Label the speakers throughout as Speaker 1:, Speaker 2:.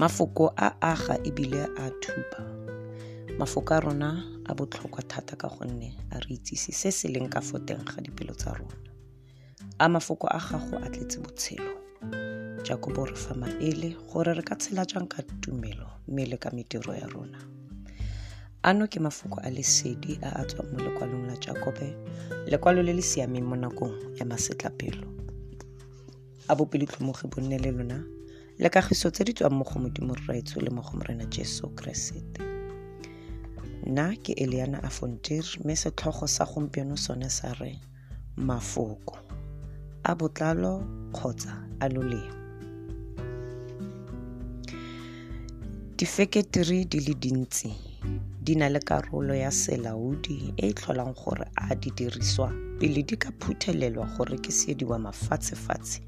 Speaker 1: mafoko a aga ebile a thuba mafoko a rona a botlhokwa thata ka gonne a re itsise se se leng ka foteng ga dipelo tsa rona. A mafoko a gago a tletse botshelo. Jakobo re fa maele gore re ka tshela jang ka tumelo mme le ka mediro ya rona. Ano ke mafoko a lesedi a a tswang mo lekwalong la jakobe lekwalo le le siameng mo nakong ya masetlapelo. A bopelotlhomogi bonne le lona le kagiso tse di tswang mo go modimo rraetsho le mo go morena jesu keresete nna ke eliana afontir mme setlhogo sa gompieno sone sa re mafoko a botlalo kgotsa a lolemo difeketiri di le dintsi di na le karolo ya selaodi e e tlholang gore a di diriswa pele di ka phuthelelwa go rekisediwa mafatshefatshe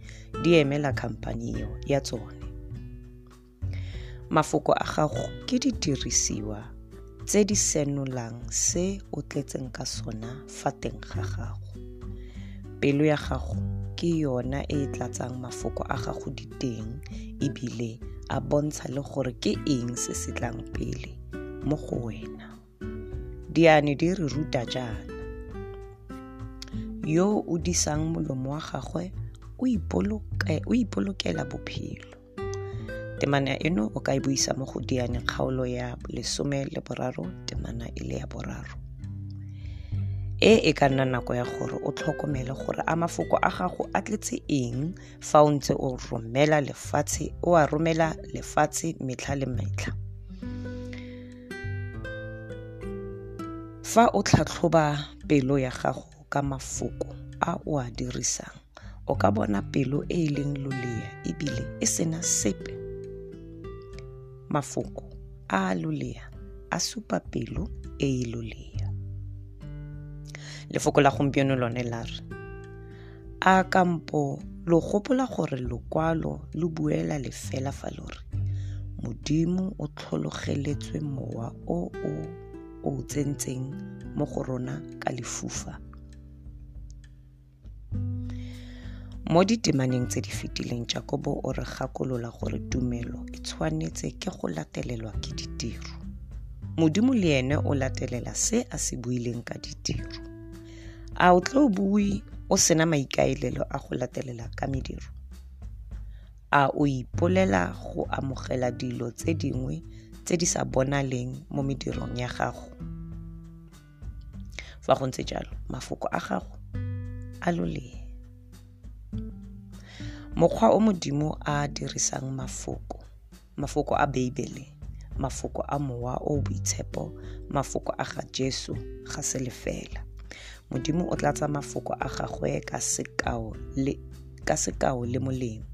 Speaker 1: di emela khamphane eo ya tsone. Mafoko a gago ke didirisiwa tse di senolang se o tletseng ka sona fa teng ga gago. Pelo ya gago ke yona e e tlatsang mafoko a gago diteng ebile a bontsha le gore ke eng se se tlang pele mo go wena. Diane di re ruta jaana. Yo o disang molomo wa gagwe o ipolokela bophelo. Temana eno o ka e buisa mo go diane kgaolo ya lesome le boraro temana e le ya boraro. E e ka nna nako ya gore o tlhokomele gore a mafoko a gago a tletse eng fa o ntse o romela lefatshe o a romela lefatshe metlha le metlha fa o tlhatlhoba pelo ya gago ka mafoko a o a dirisang o ka bona pelo e e leng lolea ebile e sena sepe. Mafoko a lolea a supa pelo e e lolea. Lefoko la gompieno lone la re a kampo lo gopola gore lokwalo lo buela lefela fa lo re modimo o tlhologeletswe mowa o o o tsentseng mo go rona ka lefufa. Mo ditemaneng tse di fetileng jakobo o re gakolola gore tumelo e tshwanetse ke go latelelwa ke ditiro. Modimo le ene o latelela se a se buileng ka ditiro. A o tlo o bue o sena maikaelelo a go latelela ka mediro? A o ipolela go amogela dilo tse dingwe tse di sa bonaleng mo medirong ya gago. Fa go ntse jalo mafoko a gago a lolee. Mokgwa o modimo a dirisang mafoko mafoko a beibele mafoko a mowa o boitshepo mafoko a ga jesu ga se lefela. Modimo o tlatsa mafoko a gagwe ka sekao le molemo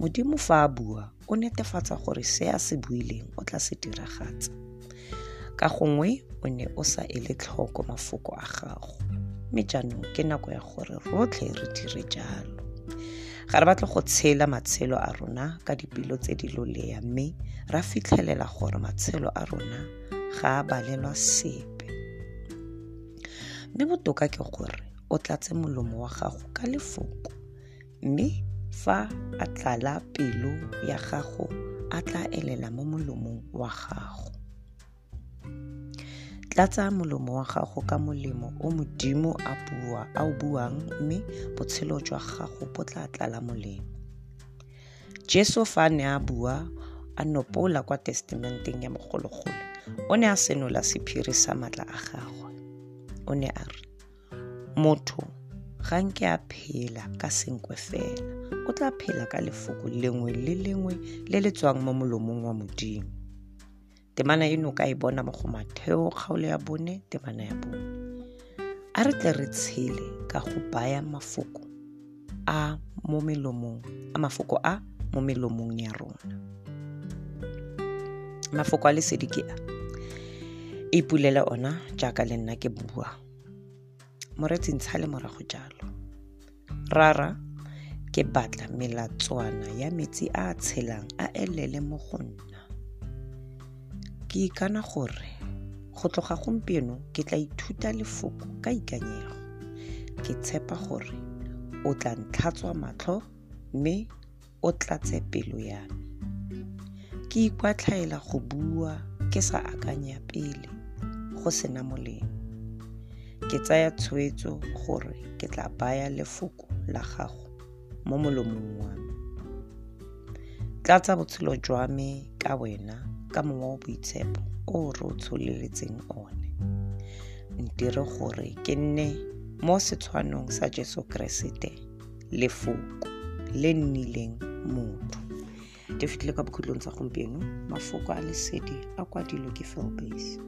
Speaker 1: modimo fa a bua o netefatsa gore se a se buileng o tla se diragatsa. Ka gongwe o ne o sa ele tlhoko mafoko a gago. Mme jaanong ke nako ya gore rotlhe re dire jalo. Ga re batle go tshela matshelo a rona ka dipelo tse di lolea mme ra fitlhelela gore matshelo a rona ga a balelwa sepe. Mme botoka ke gore o tlatse molomo wa gago ka lefoko. Mme fa a tlala pelo ya gago a tla elela mo molomong wa gago. Tlatsa molomo wa gago ka molemo o modimo a o buang mme botshelo jwa gago bo tla tlala molemo. Jesu fa a ne a bua a nopola kwa testamenteng ya bogologolo o ne a senola sephiri sa maatla a gagwe. O ne a re motho ga nke a phela ka senkwe fela o tla phela ka lefoko lengwe le lengwe le le tswang mo molomong wa modimo. Temana eno ka e bona mo go matheo kgaolo ya bone temana ya bone. A re tle re tshele ka go baya mafoko a mo melomong a mafoko a mo melomong ya rona. Mafoko a lesedi ke a? Ipulela ona jaaka le nna ke bua. Moretsi ntsha le morago jalo. Rara ke batla melatswana ya metsi a a tshelang a elele mo go nna. Ke ikana gore go tloga gompieno ke tla ithuta lefoko ka ikanyego. Ke tshepa gore o tla ntlhatswa matlho mme o tlatse pelo ya me. Ke ikwatlhaela go bua ke sa akanya pele go sena molemo. Ke tsaya tshwetso gore ke tla baya lefoko la gago mo molomong wa me. Tlatsa botshelo jwa me ka wena ka mowa wa boitshepo o re o tsholeletseng one. Ntire gore ke nne mo setshwanong sa jesu keresete lefoko le nnileng motho. Di fitlhile ka bokhutlong tsa gompieno mafoko a lesedi a kwadilwe ke phil base